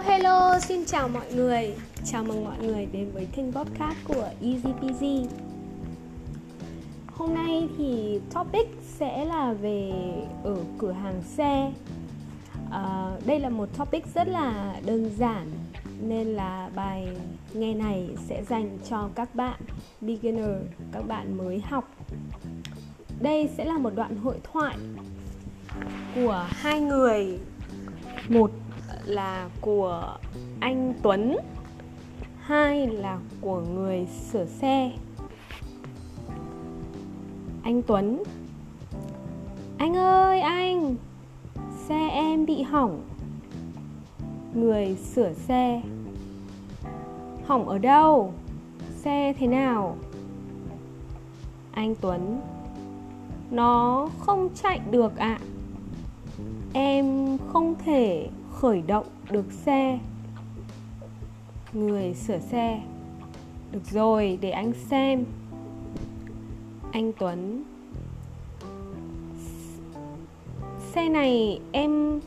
hello, xin chào mọi người. Chào mừng mọi người đến với kênh podcast của EasyPG. Hôm nay thì topic sẽ là về ở cửa hàng xe. À, Đây là một topic rất là đơn giản Nên là bài nghe này sẽ dành cho các bạn beginner, các bạn mới học. Đây sẽ là một đoạn hội thoại của hai người. Một là của anh Tuấn, hai là của người sửa xe. Anh Tuấn, anh ơi, anh, xe em bị hỏng. Người sửa xe, hỏng ở đâu? Xe thế nào? Anh Tuấn, nó không chạy được ạ. À. em không thể khởi động được xe. Người sửa xe. Được rồi, để anh xem. Anh tuấn. Xe này em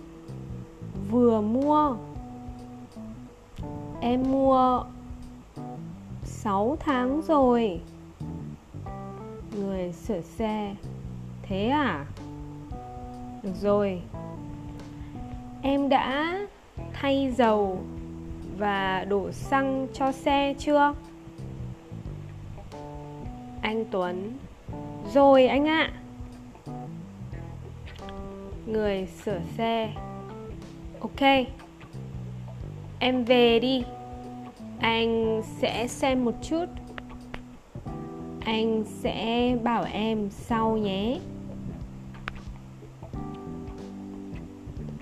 vừa mua. Em mua 6 tháng rồi. Người sửa xe. Thế à? Được rồi em đã thay dầu và đổ xăng cho xe chưa? Anh tuấn. Rồi anh ạ. Người sửa xe. Ok. Em về đi. Anh sẽ xem một chút. Anh sẽ bảo em sau nhé.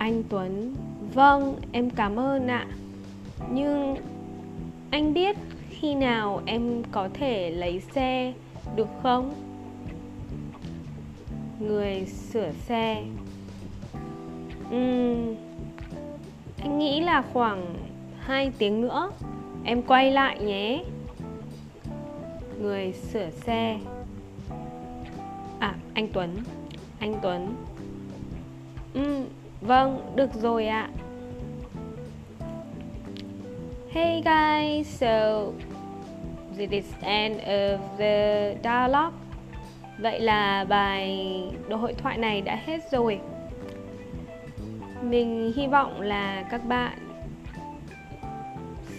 Anh tuấn. Vâng em cảm ơn ạ. Nhưng anh biết khi nào em có thể lấy xe được không? Người sửa xe. Uhm, anh nghĩ là khoảng 2 tiếng nữa. Em quay lại nhé. Người sửa xe. À anh tuấn. Anh tuấn. Ừ vâng được rồi ạ. Hey guys, so this is end of the dialogue. Vậy là bài đồ hội thoại này đã hết rồi. Mình hy vọng là các bạn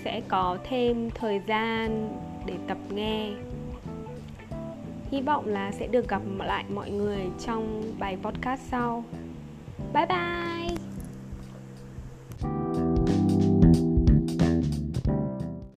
sẽ có thêm thời gian để tập nghe. Hy vọng là sẽ được gặp lại mọi người trong bài podcast sau. Bye bye!